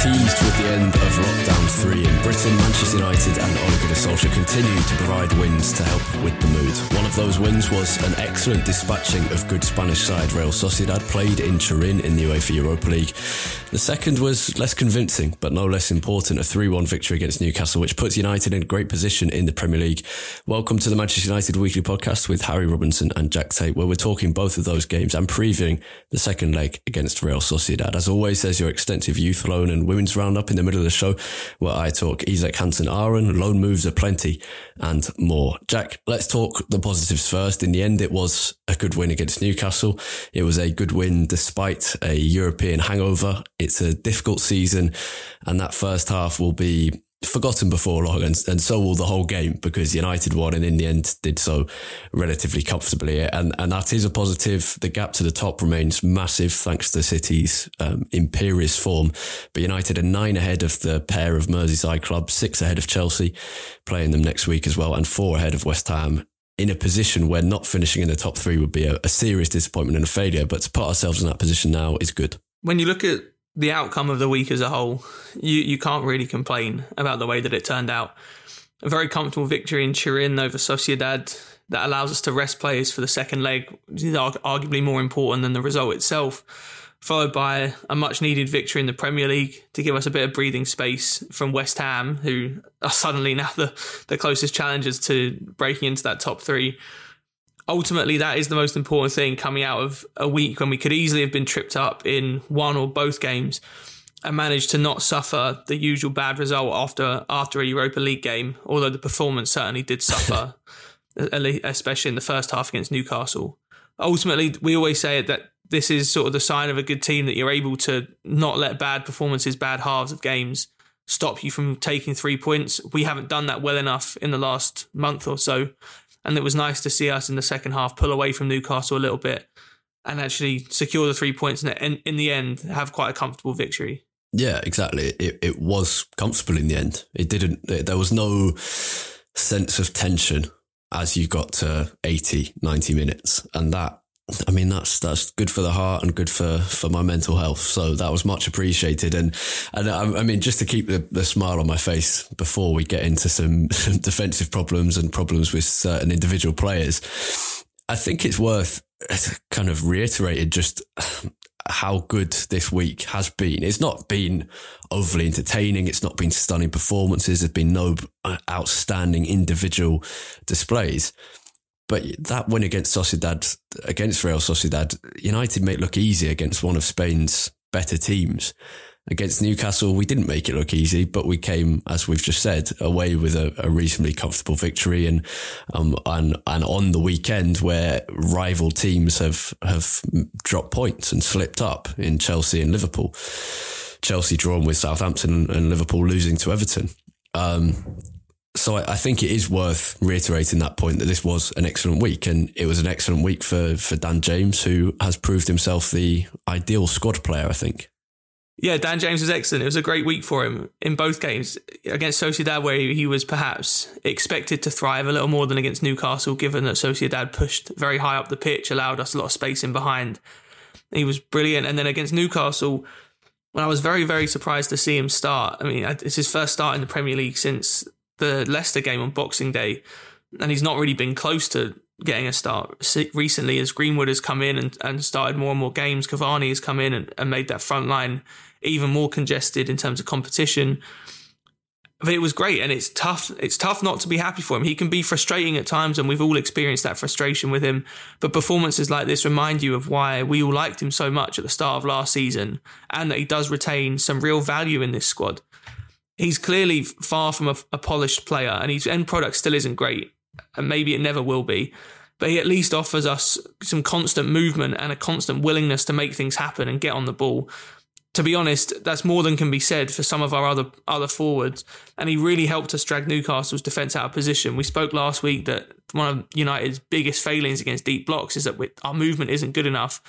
Teased with the end of lockdown three in Britain, Manchester United and Ole Solskjaer continue to provide wins to help with the mood. One of those wins was an excellent dispatching of good Spanish side Real Sociedad, played in Turin in the UEFA Europa League. The second was less convincing, but no less important, a 3-1 victory against Newcastle, which puts United in great position in the Premier League. Welcome to the Manchester United Weekly Podcast with Harry Robinson and Jack Tait, where we're talking both of those games and previewing the second leg against Real Sociedad. As always, there's your extensive youth loan and women's roundup in the middle of the show, where I talk Isak Hansen-Aaroen, loan moves aplenty, and more. Jack, let's talk the positives first. In the end, it was a good win against Newcastle. It was a good win despite a European hangover. It's a difficult season, and that first half will be forgotten before long, and, and so will the whole game because United won and in the end did so relatively comfortably. And, and that is a positive. The gap to the top remains massive thanks to City's um, imperious form. But United are nine ahead of the pair of Merseyside clubs, six ahead of Chelsea, playing them next week as well, and four ahead of West Ham in a position where not finishing in the top three would be a, a serious disappointment and a failure. But to put ourselves in that position now is good. When you look at the outcome of the week as a whole, you, you can't really complain about the way that it turned out. A very comfortable victory in Turin over Sociedad that allows us to rest players for the second leg, which is arguably more important than the result itself. Followed by a much needed victory in the Premier League to give us a bit of breathing space from West Ham, who are suddenly now the, the closest challengers to breaking into that top three ultimately that is the most important thing coming out of a week when we could easily have been tripped up in one or both games and managed to not suffer the usual bad result after after a Europa League game, although the performance certainly did suffer, especially in the first half against Newcastle. Ultimately, we always say that this is sort of the sign of a good team that you're able to not let bad performances, bad halves of games stop you from taking three points. We haven't done that well enough in the last month or so and it was nice to see us in the second half pull away from Newcastle a little bit and actually secure the three points and in the end have quite a comfortable victory. Yeah, exactly. It it was comfortable in the end. It didn't. There was no sense of tension as you got to 80, 90 minutes, and that. I mean that's that's good for the heart and good for, for my mental health. So that was much appreciated. And and I, I mean just to keep the, the smile on my face before we get into some defensive problems and problems with certain individual players, I think it's worth kind of reiterated just how good this week has been. It's not been overly entertaining. It's not been stunning performances. There's been no uh, outstanding individual displays. But that win against Sociedad, against Real Sociedad, United made look easy against one of Spain's better teams. Against Newcastle, we didn't make it look easy, but we came, as we've just said, away with a, a reasonably comfortable victory. And um, and and on the weekend, where rival teams have have dropped points and slipped up in Chelsea and Liverpool. Chelsea drawn with Southampton and Liverpool losing to Everton. Um, so I, I, think it is worth reiterating that point that this was an excellent week, and it was an excellent week for for Dan James, who has proved himself the ideal squad player. I think. Yeah, Dan James was excellent. It was a great week for him in both games against Sociedad, where he was perhaps expected to thrive a little more than against Newcastle, given that Sociedad pushed very high up the pitch, allowed us a lot of space in behind. He was brilliant, and then against Newcastle, I was very, very surprised to see him start. I mean, it's his first start in the Premier League since the Leicester game on Boxing Day, and he's not really been close to getting a start recently as Greenwood has come in and, and started more and more games. Cavani has come in and, and made that front line even more congested in terms of competition. But it was great, and it's tough. It's tough not to be happy for him. He can be frustrating at times, and we've all experienced that frustration with him. But performances like this remind you of why we all liked him so much at the start of last season, and that he does retain some real value in this squad he's clearly far from a, a, polished player, and his end product still isn't great, and maybe it never will be. But he at least offers us some constant movement and a constant willingness to make things happen and get on the ball. To be honest, that's more than can be said for some of our other other forwards, and he really helped us drag Newcastle's defence out of position. We spoke last week that one of United's biggest failings against deep blocks is that our movement isn't good enough.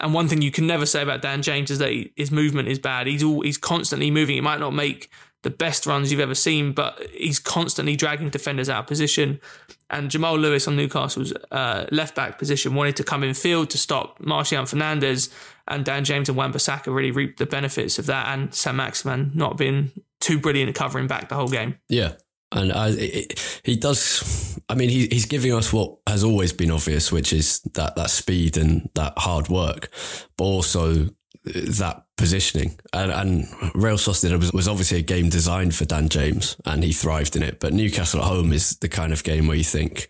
And one thing you can never say about Dan James is that his movement is bad. He's all he's constantly moving. He might not make the best runs you've ever seen, but he's constantly dragging defenders out of position. And Jamal Lewis on Newcastle's uh, left back position wanted to come in field to stop Marcian Fernandes, and Dan James and Wan-Bissaka really reaped the benefits of that. And Saint-Maximin not being too brilliant at covering back the whole game. Yeah, and I, it, he does. I mean, he, he's giving us what has always been obvious, which is that that speed and that hard work, but also that positioning. And, and Real Sociedad was, was obviously a game designed for Dan James and he thrived in it. But Newcastle at home is the kind of game where you think,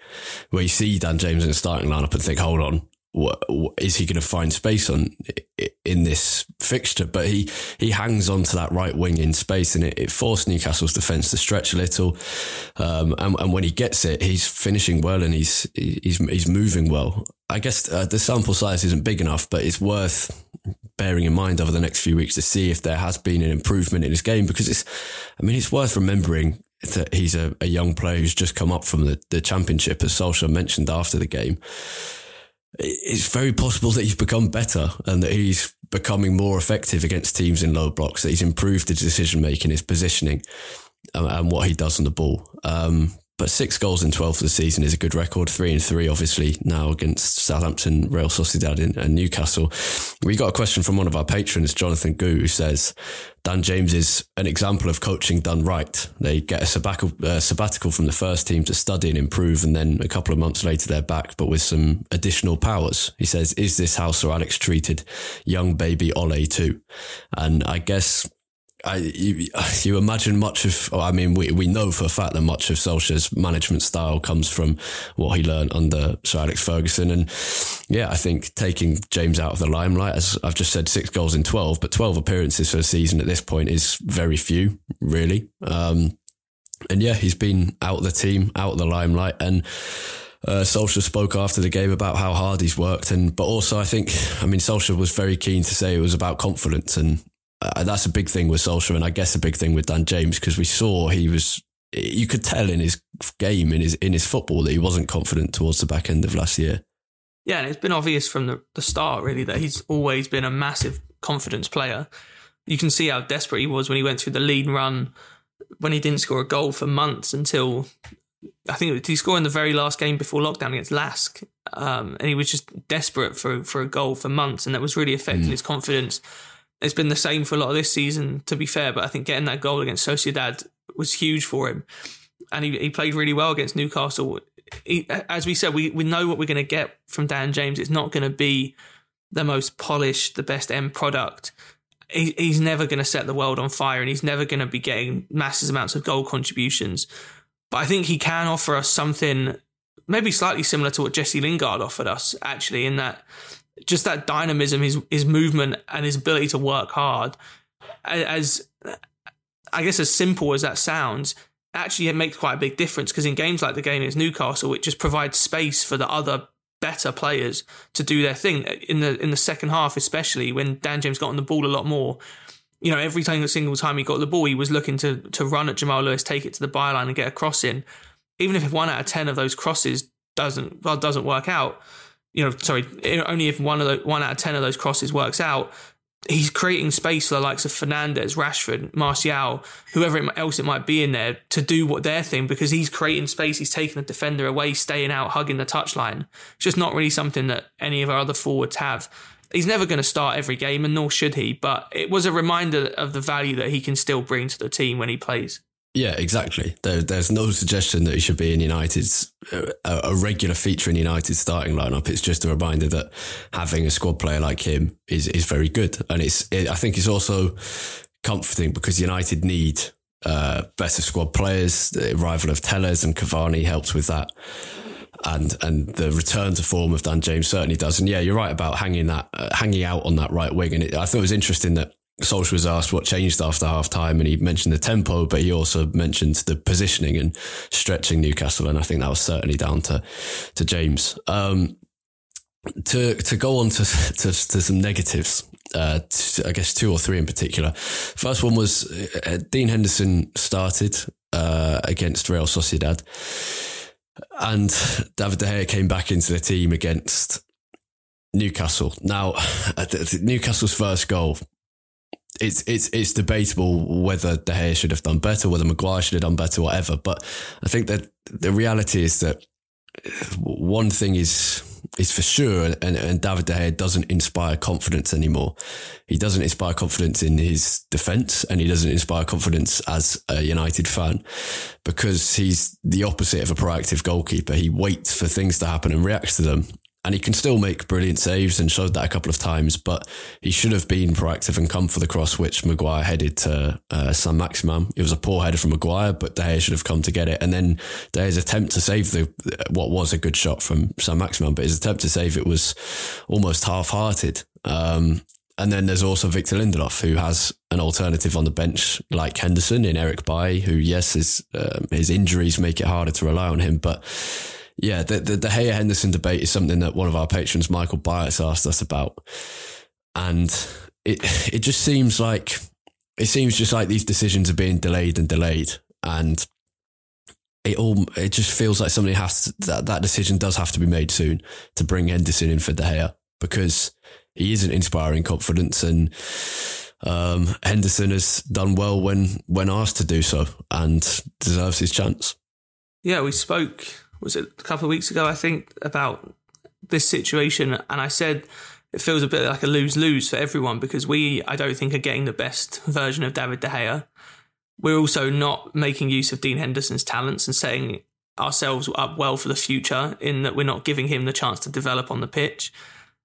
where you see Dan James in the starting lineup and think, hold on, what, what, is he going to find space on in this fixture? But he he hangs on to that right wing in space, and it, it forced Newcastle's defence to stretch a little. Um, and, and when he gets it, he's finishing well and he's he's he's moving well. I guess uh, the sample size isn't big enough, but it's worth bearing in mind over the next few weeks to see if there has been an improvement in his game because it's, I mean, it's worth remembering that he's a, a young player who's just come up from the, the championship, as Solskjaer mentioned after the game. It's very possible that he's become better and that he's becoming more effective against teams in low blocks, that he's improved his decision making, his positioning, and, and, what he does on the ball. Um, but six goals in 12 for the season is a good record. Three and three, obviously, now against Southampton, Real Sociedad, and Newcastle. We got a question from one of our patrons, Jonathan Gu, who says Dan James is an example of coaching done right. They get a sabbatical, uh, sabbatical from the first team to study and improve, and then a couple of months later, they're back, but with some additional powers. He says, Is this how Sir Alex treated young baby Ole too? And I guess I, you, you, imagine much of, I mean, we, we know for a fact that much of Solskjaer's management style comes from what he learned under Sir Alex Ferguson. And yeah, I think taking James out of the limelight, as I've just said, six goals in 12, but 12 appearances for a season at this point is very few, really. Um, and yeah, he's been out of the team, out of the limelight. And uh, Solskjaer spoke after the game about how hard he's worked, and but also I think I mean Solskjaer was very keen to say it was about confidence, and uh, that's a big thing with Solskjaer, and I guess a big thing with Dan James because we saw he was. You could tell in his game, in his in his football, that he wasn't confident towards the back end of last year. Yeah, and it's been obvious from the, the start, really, that he's always been a massive confidence player. You can see how desperate he was when he went through the lead run, when he didn't score a goal for months until I think he scored in the very last game before lockdown against Lask, um, and he was just desperate for for a goal for months, and that was really affecting mm. his confidence it's been the same for a lot of this season, to be fair. But I think getting that goal against Sociedad was huge for him, and he, he played really well against Newcastle. He, as we said, we, we know what we're going to get from Dan James. It's not going to be the most polished, the best end product. He, he's never going to set the world on fire, and he's never going to be getting massive amounts of goal contributions. But I think he can offer us something maybe slightly similar to what Jesse Lingard offered us, actually, in that just that dynamism, his his movement, and his ability to work hard. As I guess, as simple as that sounds, actually it makes quite a big difference because in games like the game against Newcastle, it just provides space for the other better players to do their thing uh, in the in the second half, especially when Dan James got on the ball a lot more. you know, every time, single time he got the ball, he was looking to to run at Jamal Lewis, take it to the byline, and get a cross in. Even if one out of ten of those crosses doesn't well doesn't work out, you know, sorry, eh, only if one of the one out of ten of those crosses works out, he's creating space for the likes of Fernandes, Rashford, Martial, whoever else it might be in there to do what their thing because he's creating space. He's taking the defender away, staying out, hugging the touchline. It's just not really something that any of our other forwards have. He's never going to start every game, and nor should he. But it was a reminder of the value that he can still bring to the team when he plays. Yeah, exactly. There, there's no suggestion that he should be in United's uh, a, a, regular feature in United's starting lineup. It's just a reminder that having a squad player like him is is very good, and it's it, I think it's also comforting because United need uh, better squad players. The arrival of Telles and Cavani helps with that. And and the return to form of Dan James certainly does. And yeah, you're right about hanging that uh, hanging out on that right wing. And it, I thought it was interesting that Solskjaer was asked what changed after half time, and he mentioned the tempo, but he also mentioned the positioning and stretching Newcastle, and I think that was certainly down to to James. Um, to to go on to to, to some negatives, uh, I guess two or three in particular. First one was uh, Dean Henderson started uh, against Real Sociedad, and David De Gea came back into the team against Newcastle. Now, Newcastle's first goal it's it's it's debatable whether De Gea should have done better, whether Maguire should have done better, whatever. But I think that the reality is that uh, one thing is is for sure, and, and David De Gea doesn't inspire confidence anymore. He doesn't inspire confidence in his defence, and he doesn't inspire confidence as a United fan because he's the opposite of a proactive goalkeeper. He waits for things to happen and reacts to them and he can still make brilliant saves and showed that a couple of times, but he should have been proactive and come for the cross, which Maguire headed to uh, Saint-Maximin. It was a poor header from Maguire, but De Gea should have come to get it. And then De Gea's attempt to save the what was a good shot from Saint-Maximin, but his attempt to save it was almost half-hearted. Um, and then there's also Victor Lindelof, who has an alternative on the bench like Henderson in Eric Bailly, who, yes, his, um, his injuries make it harder to rely on him, but yeah, the, the, De Gea Henderson debate is something that one of our patrons, Michael Byers, asked us about. And it, it just seems like, it seems just like these decisions are being delayed and delayed. And it all, it just feels like somebody has to, that, that decision does have to be made soon to bring Henderson in for De Gea because he isn't inspiring confidence and, um, Henderson has done well when when asked to do so and deserves his chance. Yeah, we spoke was it a couple of weeks ago, I think, about this situation. And I said it feels a bit like a lose lose for everyone because we, I don't think, are getting the best version of David De Gea. We're also not making use of Dean Henderson's talents and setting ourselves up well for the future in that we're not giving him the chance to develop on the pitch.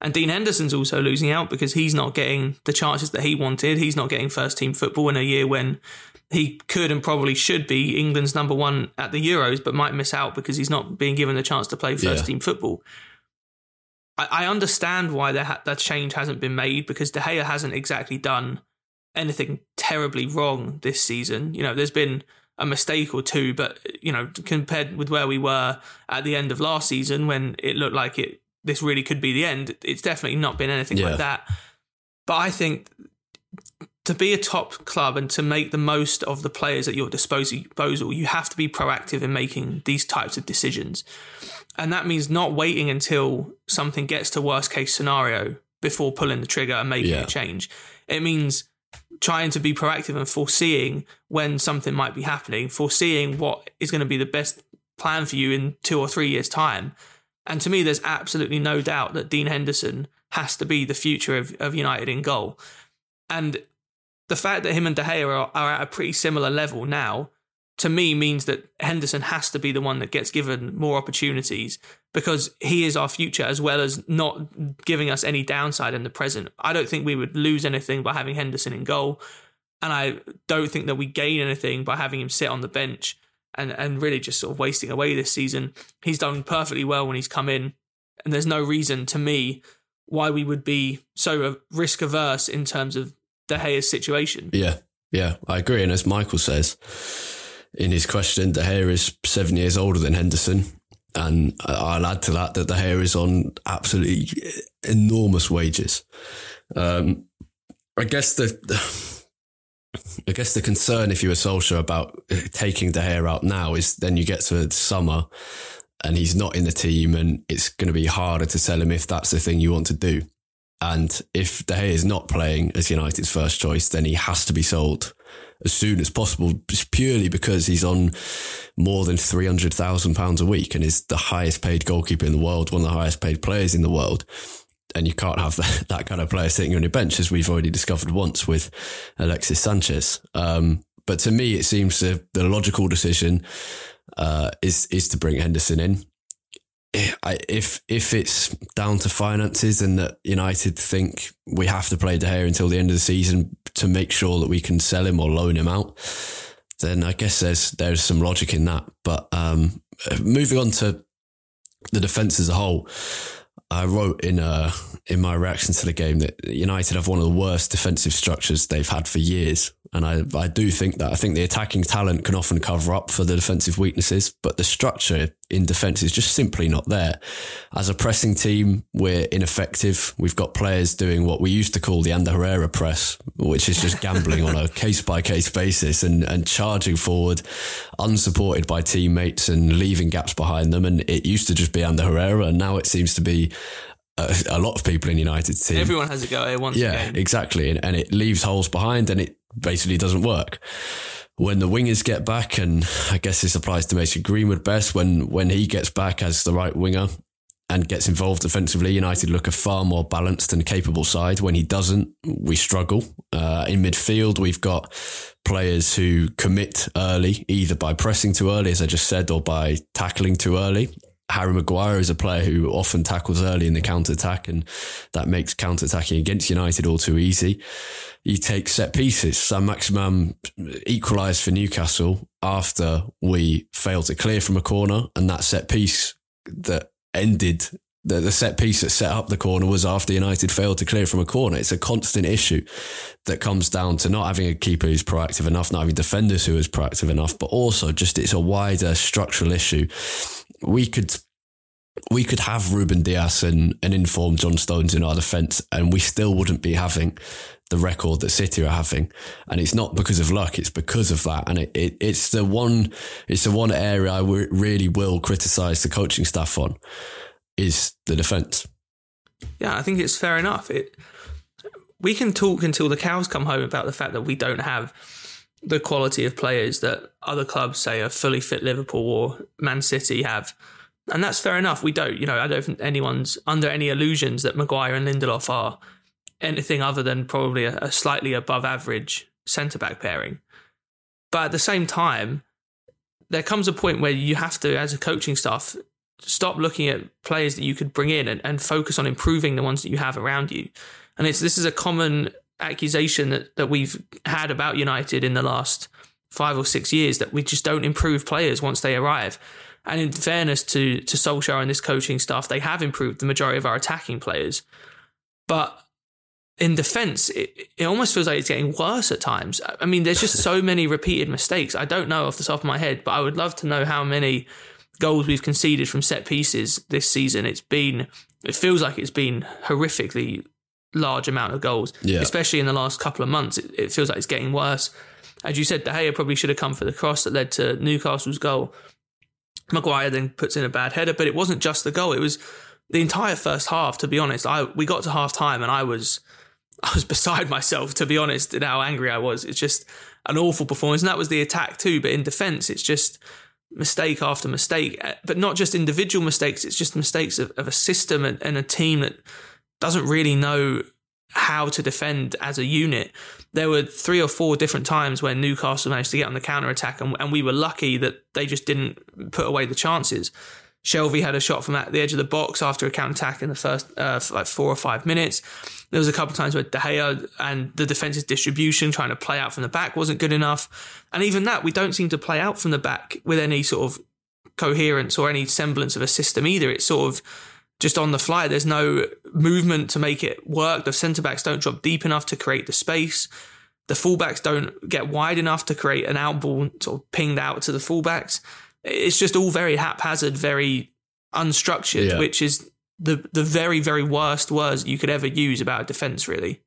And Dean Henderson's also losing out because he's not getting the chances that he wanted. He's not getting first team football in a year when he could and probably should be England's number one at the Euros, but might miss out because he's not being given the chance to play first yeah. team football. I, I understand why that, ha- that change hasn't been made because De Gea hasn't exactly done anything terribly wrong this season. You know, there's been a mistake or two, but you know, compared with where we were at the end of last season when it looked like it this really could be the end, it's definitely not been anything yeah. like that. But I think to be a top club and to make the most of the players at your disposal, you have to be proactive in making these types of decisions. And that means not waiting until something gets to worst case scenario before pulling the trigger and making yeah. a change. It means trying to be proactive and foreseeing when something might be happening, foreseeing what is going to be the best plan for you in two or three years' time. And to me, there's absolutely no doubt that Dean Henderson has to be the future of, of United in goal. And the fact that him and De Gea are, are at a pretty similar level now, to me, means that Henderson has to be the one that gets given more opportunities because he is our future as well as not giving us any downside in the present. I don't think we would lose anything by having Henderson in goal. And I don't think that we gain anything by having him sit on the bench and, and really just sort of wasting away this season. He's done perfectly well when he's come in. And there's no reason to me why we would be so risk averse in terms of De Gea's situation. Yeah, yeah, I agree. And as Michael says in his question, De Gea is seven years older than Henderson. And I'll add to that that De Gea is on absolutely enormous wages. Um, I guess the I guess the concern if you were Solskjaer about taking De Gea out now is then you get to summer and he's not in the team and it's going to be harder to sell him if that's the thing you want to do. And if De Gea is not playing as United's first choice, then he has to be sold as soon as possible, purely because he's on more than three hundred thousand pounds a week and is the highest paid goalkeeper in the world, one of the highest paid players in the world. And you can't have that, kind of player sitting on your bench, as we've already discovered once with Alexis Sanchez. Um, but to me, it seems the, the logical decision uh, is is to bring Henderson in if if it's down to finances and that United think we have to play De Gea until the end of the season to make sure that we can sell him or loan him out, then I guess there's there's some logic in that. But um, moving on to the defence as a whole, I wrote in uh, in my reaction to the game that United have one of the worst defensive structures they've had for years. And I, I do think that I think the attacking talent can often cover up for the defensive weaknesses, but the structure in defence is just simply not there. As a pressing team, we're ineffective. We've got players doing what we used to call the Ander Herrera press, which is just gambling on a case by case basis and, and charging forward, unsupported by teammates and leaving gaps behind them. And it used to just be Ander Herrera, and now it seems to be a, a, lot of people in United team. Everyone has a go at once. Yeah, exactly, and, and it leaves holes behind, and it basically doesn't work. When the wingers get back, and I guess this applies to Mason Greenwood best, when when he gets back as the right winger and gets involved defensively, United look a far more balanced and capable side. When he doesn't, we struggle. Uh, in midfield, we've got players who commit early, either by pressing too early, as I just said, or by tackling too early. Harry Maguire is a player who often tackles early in the counter attack, and that makes counter attacking against United all too easy. He takes set pieces. Saint-Maximin equalised for Newcastle after we failed to clear from a corner, and that set piece that ended the, the set piece that set up the corner was after United failed to clear from a corner. It's a constant issue that comes down to not having a keeper who's proactive enough, not having defenders who is proactive enough, but also just it's a wider structural issue. We could we could have Ruben Dias and an informed John Stones in our defence, and we still wouldn't be having the record that City are having. And it's not because of luck; it's because of that. And it, it it's the one it's the one area I w- really will criticise the coaching staff on is the defence. Yeah, I think it's fair enough. It we can talk until the cows come home about the fact that we don't have the quality of players that other clubs say a fully fit Liverpool or Man City have. And that's fair enough. We don't, you know, I don't think anyone's under any illusions that Maguire and Lindelof are anything other than probably a, a slightly above average centre back pairing. But at the same time, there comes a point where you have to, as a coaching staff, stop looking at players that you could bring in and, and focus on improving the ones that you have around you. And it's this is a common accusation that, that we've had about United in the last five or six years that we just don't improve players once they arrive. And in fairness to to Solskjaer and this coaching staff, they have improved the majority of our attacking players. But in defense, it, it almost feels like it's getting worse at times. I mean, there's just so many repeated mistakes. I don't know off the top of my head, but I would love to know how many goals we've conceded from set pieces this season. It's been, it feels like it's been horrifically large amount of goals, yeah. especially in the last couple of months. It, it, feels like it's getting worse. As you said, De Gea probably should have come for the cross that led to Newcastle's goal. Maguire then puts in a bad header, but it wasn't just the goal. It was the entire first half. To be honest, I we got to half time and I was I was beside myself. To be honest, at how angry I was. It's just an awful performance, and that was the attack too. But in defence, it's just mistake after mistake. Uh, but not just individual mistakes. It's just mistakes of, of a system and, and a team that doesn't really know how to defend as a unit. There were three or four different times when Newcastle managed to get on the counter attack, and, and we were lucky that they just didn't put away the chances. Shelvey had a shot from at the edge of the box after a counter attack in the first uh, like four or five minutes. There was a couple of times where De Gea and the defensive distribution trying to play out from the back wasn't good enough, and even that we don't seem to play out from the back with any sort of coherence or any semblance of a system either. It's sort of just on the fly. There's no movement to make it work. The centre backs don't drop deep enough to create the space. The fullbacks don't get wide enough to create an out ball sort of pinged out to the fullbacks. It's just all very haphazard, very unstructured, yeah. which is the the very very worst words you could ever use about a defence. Really.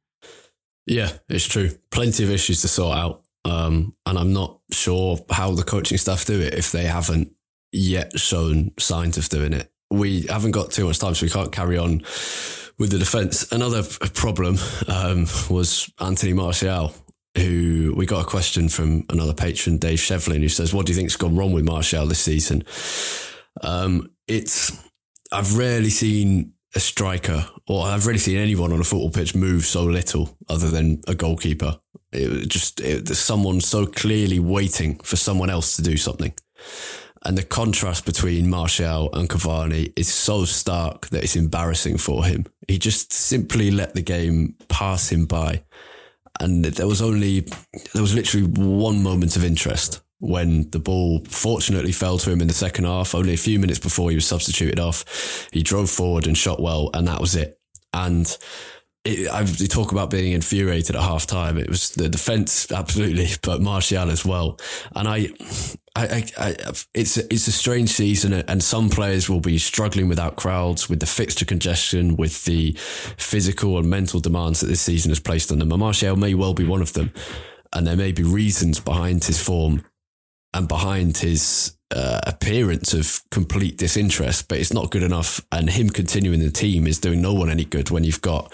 Yeah, it's true. Plenty of issues to sort out. Um, and I'm not sure how the coaching staff do it if they haven't yet shown signs of doing it. We haven't got too much time, so we can't carry on with the defence. Another problem um, was Anthony Martial, who we got a question from another patron, Dave Shevlin, who says, "What do you think's gone wrong with Martial this season?" Um, it's I've rarely seen a striker, or I've rarely seen anyone on a football pitch move so little, other than a goalkeeper. It just it, someone so clearly waiting for someone else to do something. And the contrast between Martial and Cavani is so stark that it's embarrassing for him. He just simply let the game pass him by. And there was only, there was literally one moment of interest when the ball fortunately fell to him in the second half, only a few minutes before he was substituted off. He drove forward and shot well, and that was it. And it, I you talk about being infuriated at half time. It was the defense, absolutely, but Martial as well. And I, I, I, it's it's a strange season, and some players will be struggling without crowds, with the fixture congestion, with the physical and mental demands that this season has placed on them. And Martial may well be one of them, and there may be reasons behind his form and behind his uh, appearance of complete disinterest, but it's not good enough. And him continuing the team is doing no one any good when you've got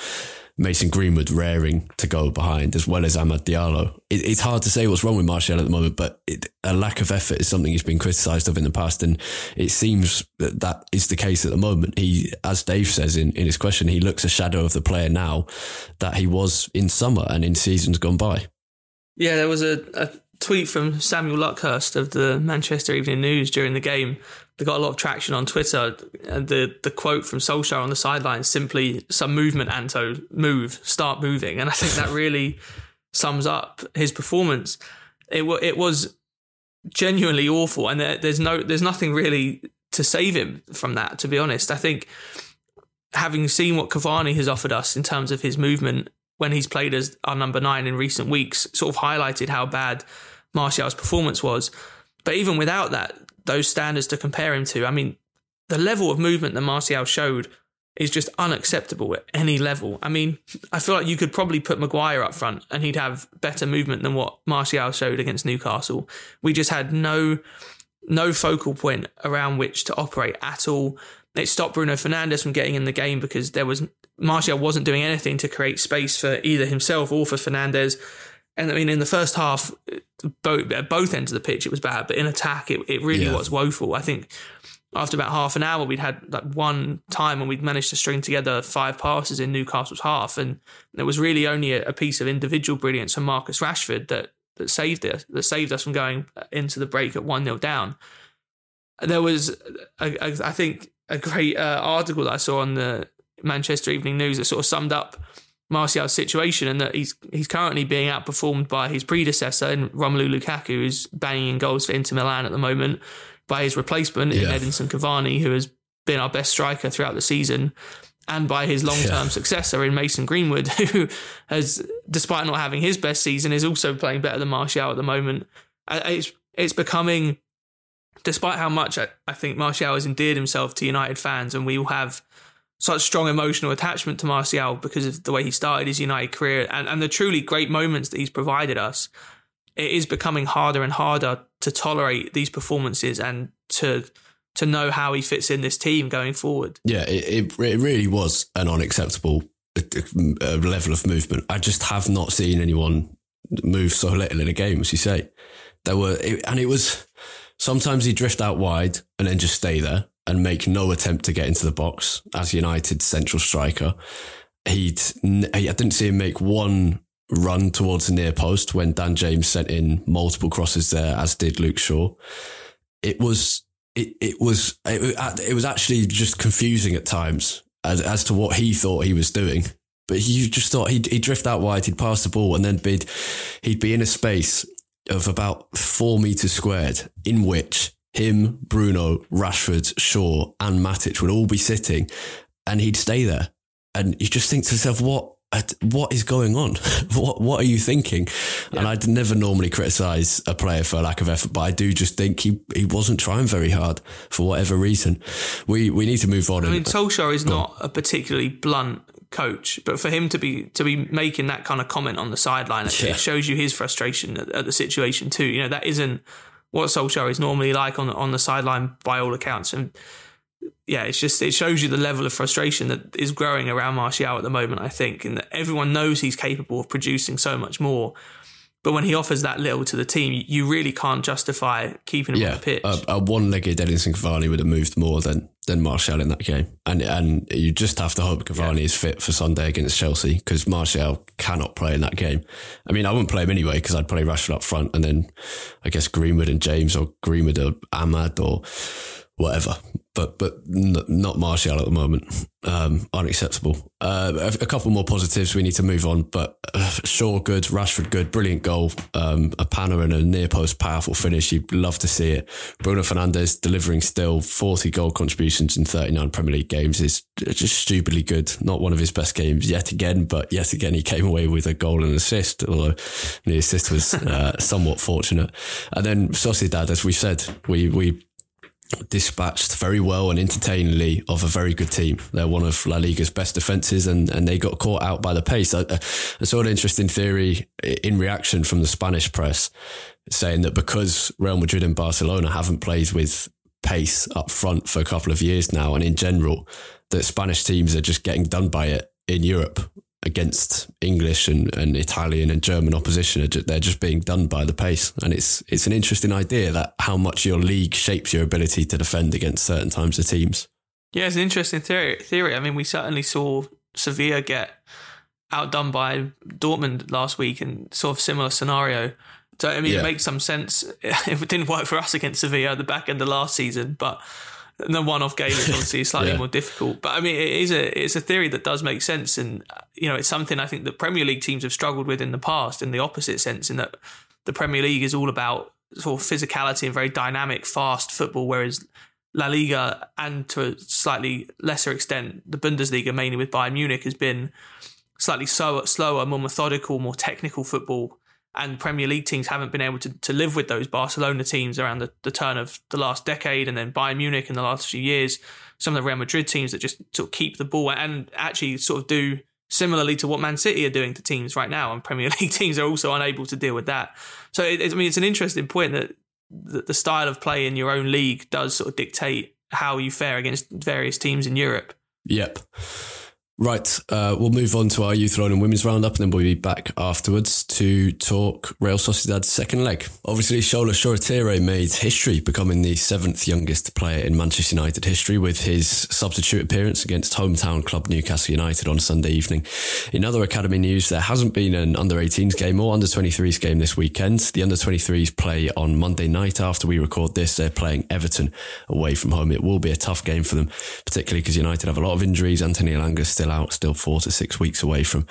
Mason Greenwood raring to go behind, as well as Amad Diallo. It, it's hard to say what's wrong with Martial at the moment, but it, a lack of effort is something he's been criticised of in the past, and it seems that that is the case at the moment. He, as Dave says in, in his question, he looks a shadow of the player now that he was in summer and in seasons gone by. Yeah, there was a, a tweet from Samuel Luckhurst of the Manchester Evening News during the game. They got a lot of traction on Twitter. And the, the quote from Solskjaer on the sideline simply some movement, Anto, move, start moving. And I think that really sums up his performance. It, it was genuinely awful. And there, there's no, there's nothing really to save him from that, to be honest. I think having seen what Cavani has offered us in terms of his movement when he's played as our number nine in recent weeks, sort of highlighted how bad Martial's performance was. But even without that, those standards to compare him to, I mean, the level of movement that Martial showed is just unacceptable at any level. I mean, I feel like you could probably put Maguire up front and he'd have better movement than what Martial showed against Newcastle. We just had no no focal point around which to operate at all. It stopped Bruno Fernandes from getting in the game because there was Martial wasn't doing anything to create space for either himself or for Fernandes. And I mean, in the first half, both at both ends of the pitch, it was bad. But in attack, it, it really yeah. was woeful. I think after about half an hour, we'd had like one time when we'd managed to string together five passes in Newcastle's half, and it was really only a, a piece of individual brilliance from Marcus Rashford that that saved us that saved us from going into the break at one 0 down. There was, a, a, I think, a great uh, article that I saw on the Manchester Evening News that sort of summed up Martial's situation and that he's he's currently being outperformed by his predecessor in Romelu Lukaku, who's banging in goals for Inter Milan at the moment, by his replacement yeah. in Edinson Cavani, who has been our best striker throughout the season, and by his long term yeah. successor in Mason Greenwood, who has, despite not having his best season, is also playing better than Martial at the moment. Uh, it's it's becoming, despite how much I, I think Martial has endeared himself to United fans, and we will have such strong emotional attachment to Martial because of the way he started his United career and, and the truly great moments that he's provided us. It is becoming harder and harder to tolerate these performances and to to know how he fits in this team going forward. Yeah, it, it, it really was an unacceptable uh, uh, level of movement. I just have not seen anyone move so little in a game, as you say. There were, and it was sometimes he drift out wide and then just stay there and make no attempt to get into the box as United's central striker. He'd, I didn't see him make one run towards the near post when Dan James sent in multiple crosses there, as did Luke Shaw. It was, it, it was, it, it was actually just confusing at times as, as to what he thought he was doing. But he just thought he'd, he'd drift out wide, he'd pass the ball, and then be he'd be in a space of about four meters squared in which him, Bruno, Rashford, Shaw, and Matic would all be sitting, and he'd stay there. And you just think to yourself, what? Uh, what is going on? what What are you thinking? Yeah. And I'd never normally criticise a player for a lack of effort, but I do just think he, he wasn't trying very hard for whatever reason. We we need to move on. I mean, Solskjaer is not a particularly blunt coach. But for him to be to be making that kind of comment on the sideline, it, Yeah. it shows you his frustration at, at the situation too. You know that isn't what Solskjaer is normally like on on the sideline by all accounts. And yeah, it's just it shows you the level of frustration that is growing around Martial at the moment. I think, and that everyone knows he's capable of producing so much more. But when he offers that little to the team, you really can't justify keeping him on the pitch. a, a one-legged Edinson Cavani would have moved more than than Martial in that game, and and you just have to hope Cavani is fit for Sunday against Chelsea because Martial cannot play in that game. I mean, I wouldn't play him anyway because I'd play Rashford up front, and then I guess Greenwood and James or Greenwood or Amad or whatever. But but n- not Martial at the moment. Um, unacceptable. Uh, a, a couple more positives. We need to move on. But uh, Shaw good, Rashford good, brilliant goal. Um, a panel and a near post powerful finish. You'd love to see it. Bruno Fernandes delivering still forty goal contributions in thirty nine Premier League games is just stupidly good. Not one of his best games yet again, but yet again he came away with a goal and assist. Although the assist was uh, somewhat fortunate. And then Sociedad, as we said, we we dispatched very well and entertainingly of a very good team. They're one of La Liga's best defences and, and they got caught out by the pace. I, I saw an interesting theory in reaction from the Spanish press saying that because Real Madrid and Barcelona haven't played with pace up front for a couple of years now and in general, that Spanish teams are just getting done by it in Europe against English and, and Italian and German opposition. They're just being done by the pace. And it's it's an interesting idea that how much your league shapes your ability to defend against certain times of teams. Yeah, it's an interesting theory. Theory. I mean, we certainly saw Sevilla get outdone by Dortmund last week, and sort of similar scenario. So I mean, Yeah. it makes some sense. It didn't work for us against Sevilla at the back end of last season, but the one-off game is obviously slightly Yeah. more difficult. But I mean, it is a it's a theory that does make sense, and you know, it's something I think that Premier League teams have struggled with in the past. In the opposite sense, in that the Premier League is all about sort of physicality and very dynamic, fast football, whereas La Liga and to a slightly lesser extent the Bundesliga, mainly with Bayern Munich, has been slightly slower, slower, more methodical, more technical football. And Premier League teams haven't been able to, to live with those Barcelona teams around the, the turn of the last decade, and then Bayern Munich in the last few years. Some of the Real Madrid teams that just sort of keep the ball and actually sort of do similarly to what Man City are doing to teams right now, and Premier League teams are also unable to deal with that. So it, I mean, it's an interesting point that the, the style of play in your own league does sort of dictate how you fare against various teams in Europe. Yep. Right, uh, we'll move on to our youth loan and women's roundup, and then we'll be back afterwards to talk Real Sociedad's second leg. Obviously, Shola Shoretire made history, becoming the seventh youngest player in Manchester United history with his substitute appearance against hometown club Newcastle United on Sunday evening. In other academy news, there hasn't been an under 18s game or under 23s game this weekend. The under 23s play on Monday night after we record this. They're playing Everton away from home. It will be a tough game for them, particularly because United have a lot of injuries. Anthony Elanga's still out, still four to six weeks away from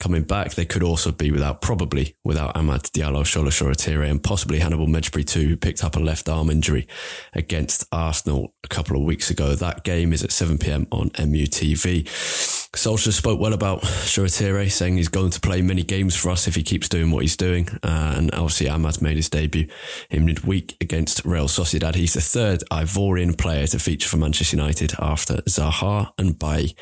coming back. They could also be without, probably without Amad Diallo, Shola Shoretire, and possibly Hannibal Mejbri too, who picked up a left arm injury against Arsenal a couple of weeks ago. That game is at 7pm on MUTV. Solskjaer spoke well about Shoretire, saying he's going to play many games for us if he keeps doing what he's doing. Uh, and obviously, Amad made his debut in midweek against Real Sociedad. He's the third Ivorian player to feature for Manchester United after Zaha and Bailly.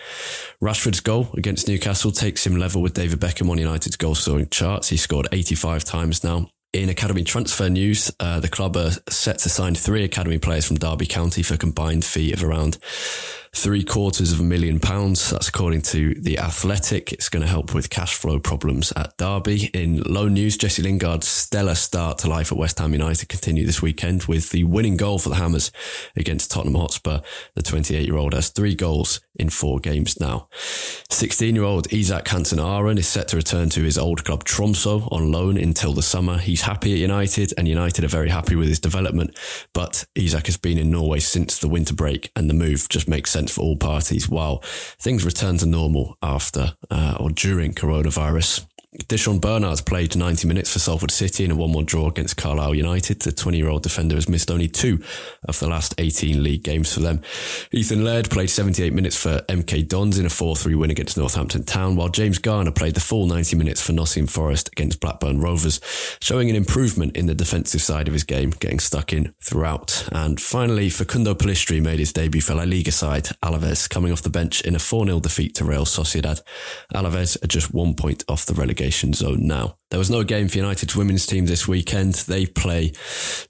Rashford's goal against Newcastle takes him level with David Beckham on United's goal scoring charts. He scored 85 times now. In academy transfer news, uh, the club are set to sign three academy players from Derby County for a combined fee of around three quarters of a million pounds. That's according to The Athletic. It's going to help with cash flow problems at Derby. In low news, Jesse Lingard's stellar start to life at West Ham United continued this weekend with the winning goal for the Hammers against Tottenham Hotspur. The 28 year old has three goals in four games now. 16 year old Isak Hansen-Aaroen is set to return to his old club Tromso on loan until the summer. He's happy at United and United are very happy with his development, but Isak has been in Norway since the winter break and the move just makes sense for all parties while things return to normal after uh, or during coronavirus. Di'Shon Bernard's played 90 minutes for Salford City in a 1 1 draw against Carlisle United. The 20 year old defender has missed only two of the last 18 league games for them. Ethan Laird played 78 minutes for MK Dons in a 4 3 win against Northampton Town, while James Garner played the full 90 minutes for Nottingham Forest against Blackburn Rovers, showing an improvement in the defensive side of his game, getting stuck in throughout. And finally, Facundo Pellistri made his debut for La Liga side Alaves, coming off the bench in a 4 0 defeat to Real Sociedad. Alaves are just one point off the relegation zone now. There was no game for United's women's team this weekend. They play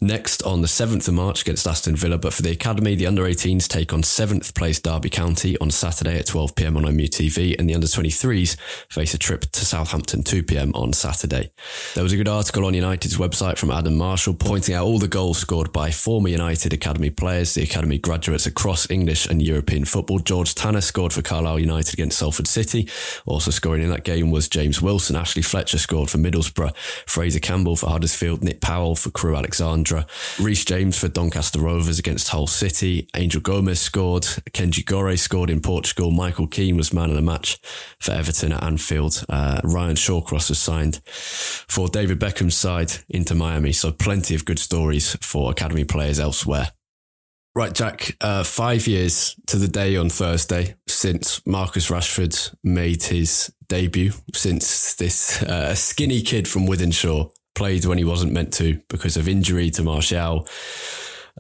next on the 7th of March against Aston Villa, but for the academy, the under 18s take on 7th place Derby County on Saturday at 12 pm on MUTV, and the under 23s face a trip to Southampton 2 pm on Saturday. There was a good article on United's website from Adam Marshall pointing out all the goals scored by former United Academy players, the Academy graduates across English and European football. George Tanner scored for Carlisle United against Salford City. Also scoring in that game was James Wilson. Ashley Fletcher scored for Middlesbrough, Frazer Campbell for Huddersfield, Nick Powell for Crewe Alexandra, Reece James for Doncaster Rovers against Hull City, Angel Gomes scored, Kenji Gorré scored in Portugal, Michael Keane was man of the match for Everton at Anfield, uh, Ryan Shawcross was signed for David Beckham's side Inter Miami. So plenty of good stories for academy players elsewhere. Right, Jack, uh, five years to the day on Thursday since Marcus Rashford made his debut, since this uh, skinny kid from Wythenshawe played when he wasn't meant to because of injury to Martial.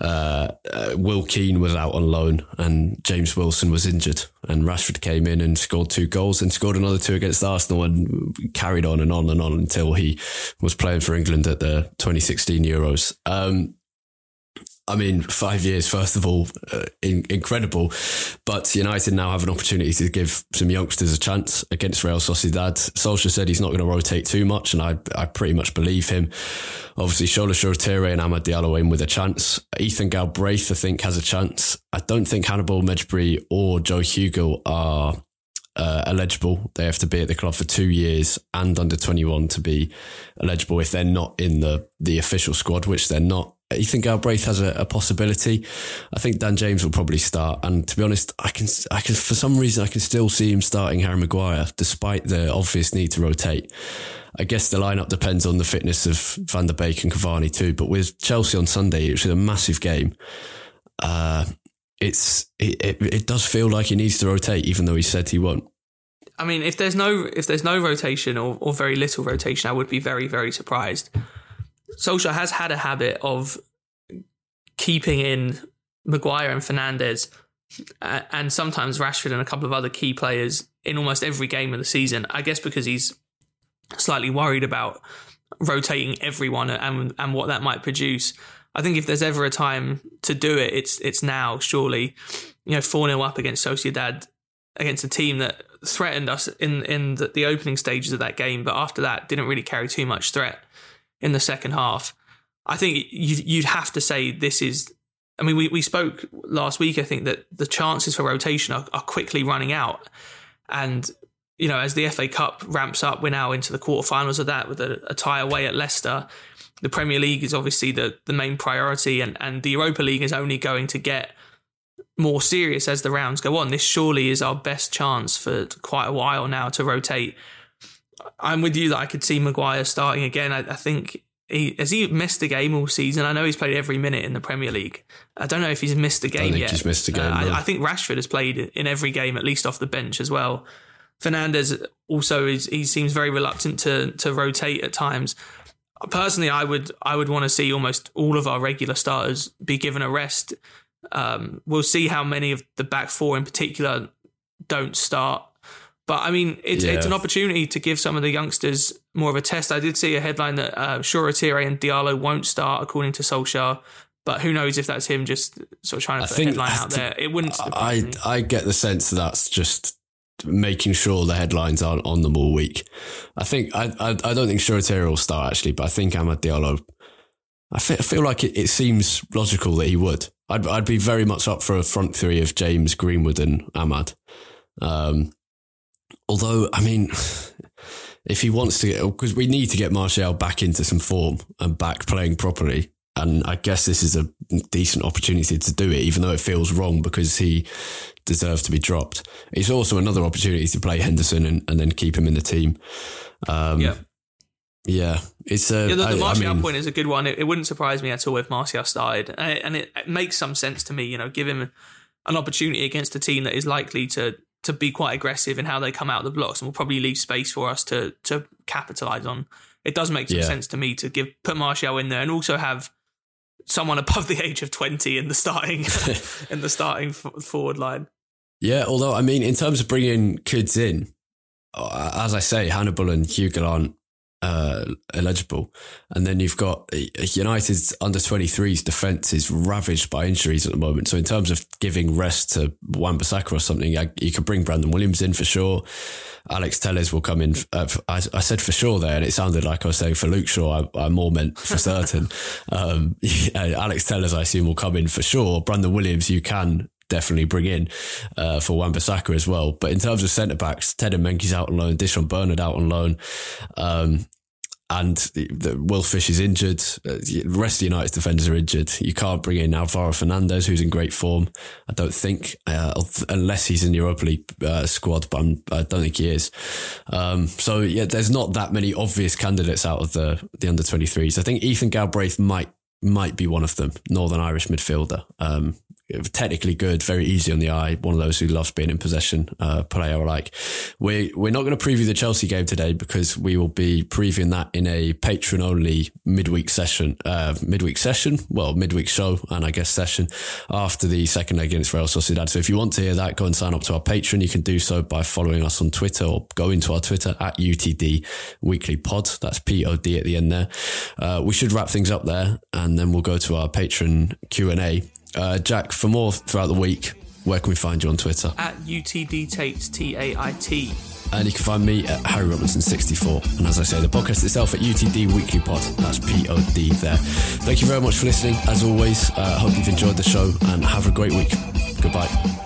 Uh, uh, Will Keane was out on loan and James Wilson was injured. And Rashford came in and scored two goals and scored another two against Arsenal and carried on and on and on until he was playing for England at the 2016 Euros. Um, I mean, five years, first of all, uh, in, incredible. But United now have an opportunity to give some youngsters a chance against Real Sociedad. Solskjaer said he's not going to rotate too much, and I, I pretty much believe him. Obviously, Shola Shoretire and Amad Diallo in with a chance. Ethan Galbraith, I think, has a chance. I don't think Hannibal Mejbri or Joe Hugill are uh, eligible. They have to be at the club for two years and under 21 to be eligible if they're not in the, the official squad, which they're not. Ethan Galbraith has a, a, possibility. I think Dan James will probably start. And to be honest, I can, I can, for some reason, I can still see him starting Harry Maguire, despite the obvious need to rotate. I guess the lineup depends on the fitness of Van der Beek and Cavani too. But with Chelsea on Sunday, it was a massive game. Uh, it's it, it, it does feel like he needs to rotate, even though he said he won't. I mean, if there's no if there's no rotation or, or very little rotation, I would be very very surprised. Solskjaer has had a habit of keeping in Maguire and Fernandes and sometimes Rashford and a couple of other key players in almost every game of the season. I guess because he's slightly worried about rotating everyone and and what that might produce. I think if there's ever a time to do it, it's it's now. Surely, you know, four 0 up against Sociedad, against a team that threatened us in in the, the opening stages of that game, but after that didn't really carry too much threat in the second half. I think you, you'd have to say this is. I mean, we, we spoke last week. I think that the chances for rotation are, are quickly running out, and you know, as the FA Cup ramps up, we're now into the quarterfinals of that with a, a tie away at Leicester. The Premier League is obviously the, the main priority, and, and the Europa League is only going to get more serious as the rounds go on. This surely is our best chance for quite a while now to rotate. I'm with you that I could see Maguire starting again. I, I think he has he missed a game all season. I know he's played every minute in the Premier League. I don't know if he's missed a game yet. He's missed a game. Uh, I, I, think Rashford has played in every game, at least off the bench as well. Fernandes also is. He seems very reluctant to to rotate at times. Personally, I would I would want to see almost all of our regular starters be given a rest. Um, we'll see how many of the back four in particular don't start. But I mean, it's yeah. it's an opportunity to give some of the youngsters more of a test. I did see a headline that uh, Shoretire and Diallo won't start, according to Solskjaer. But who knows if that's him just sort of trying to I put think, a headline out there? It wouldn't. I I get the sense that that's just making sure the headlines aren't on them all week. I think I I, I don't think Shoretire will start actually, but I think Amad Diallo. I feel, I feel like it, it seems logical that he would. I'd I'd be very much up for a front three of James Greenwood and Amad. Um, although I mean, if he wants to get because we need to get Martial back into some form and back playing properly. And I guess this is a decent opportunity to do it, even though it feels wrong because he deserve to be dropped. It's also another opportunity to play Henderson and, and then keep him in the team. Um, yeah. Yeah, it's a. Yeah, the, the I- I Martial mean- point is a good one. It, it wouldn't surprise me at all if Martial started, and it, and it, it makes some sense to me. You know, give him an opportunity against a team that is likely to to be quite aggressive in how they come out of the blocks, and will probably leave space for us to to capitalize on. It does make some Yeah. sense to me to give put Martial in there and also have someone above the age of twenty in the starting in the starting forward line. Yeah, although I mean, in terms of bringing kids in, uh, as I say, Hannibal and Hugo aren't uh, eligible, and then you've got uh, United's under 23s defense is ravaged by injuries at the moment. So in terms of giving rest to Wan-Bissaka or something, I, you could bring Brandon Williams in for sure. Alex Telles will come in. Uh, I, I said for sure there, and it sounded like I was saying for Luke Shaw. I, I more meant for certain. um, yeah, Alex Telles, I assume, will come in for sure. Brandon Williams, you can definitely bring in uh, for Wan-Bissaka as well. But in terms of centre backs, Teden Mengi's out on loan, Di'Shon Bernard out on loan. Um, and the, the Will Fish is injured. Uh, the rest of the United's defenders are injured. You can't bring in Alvaro Fernandez, who's in great form. I don't think, uh, unless he's in the Europa League uh, squad, but I'm, I don't think he is. Um, so yeah, there's not that many obvious candidates out of the the under 23s. I think Ethan Galbraith might might be one of them. Northern Irish midfielder. Um, technically good, very easy on the eye. One of those who loves being in possession, uh, player like. We we're not going to preview the Chelsea game today because we will be previewing that in a Patreon only midweek session, uh, midweek session, well midweek show and I guess session after the second leg against Real Sociedad. So if you want to hear that, go and sign up to our Patreon. You can do so by following us on Twitter or go into our Twitter at UTD Weekly Pod. That's P O D at the end there. Uh, we should wrap things up there and then we'll go to our Patreon Q and A. Uh, Jack, for more throughout the week, where can we find you on Twitter? At UTD Tait T A I T. And you can find me at Harry Robinson64. And as I say, the podcast itself at UTD Weekly Pod. That's P O D there. Thank you very much for listening. As always, uh, hope you've enjoyed the show and have a great week. Goodbye.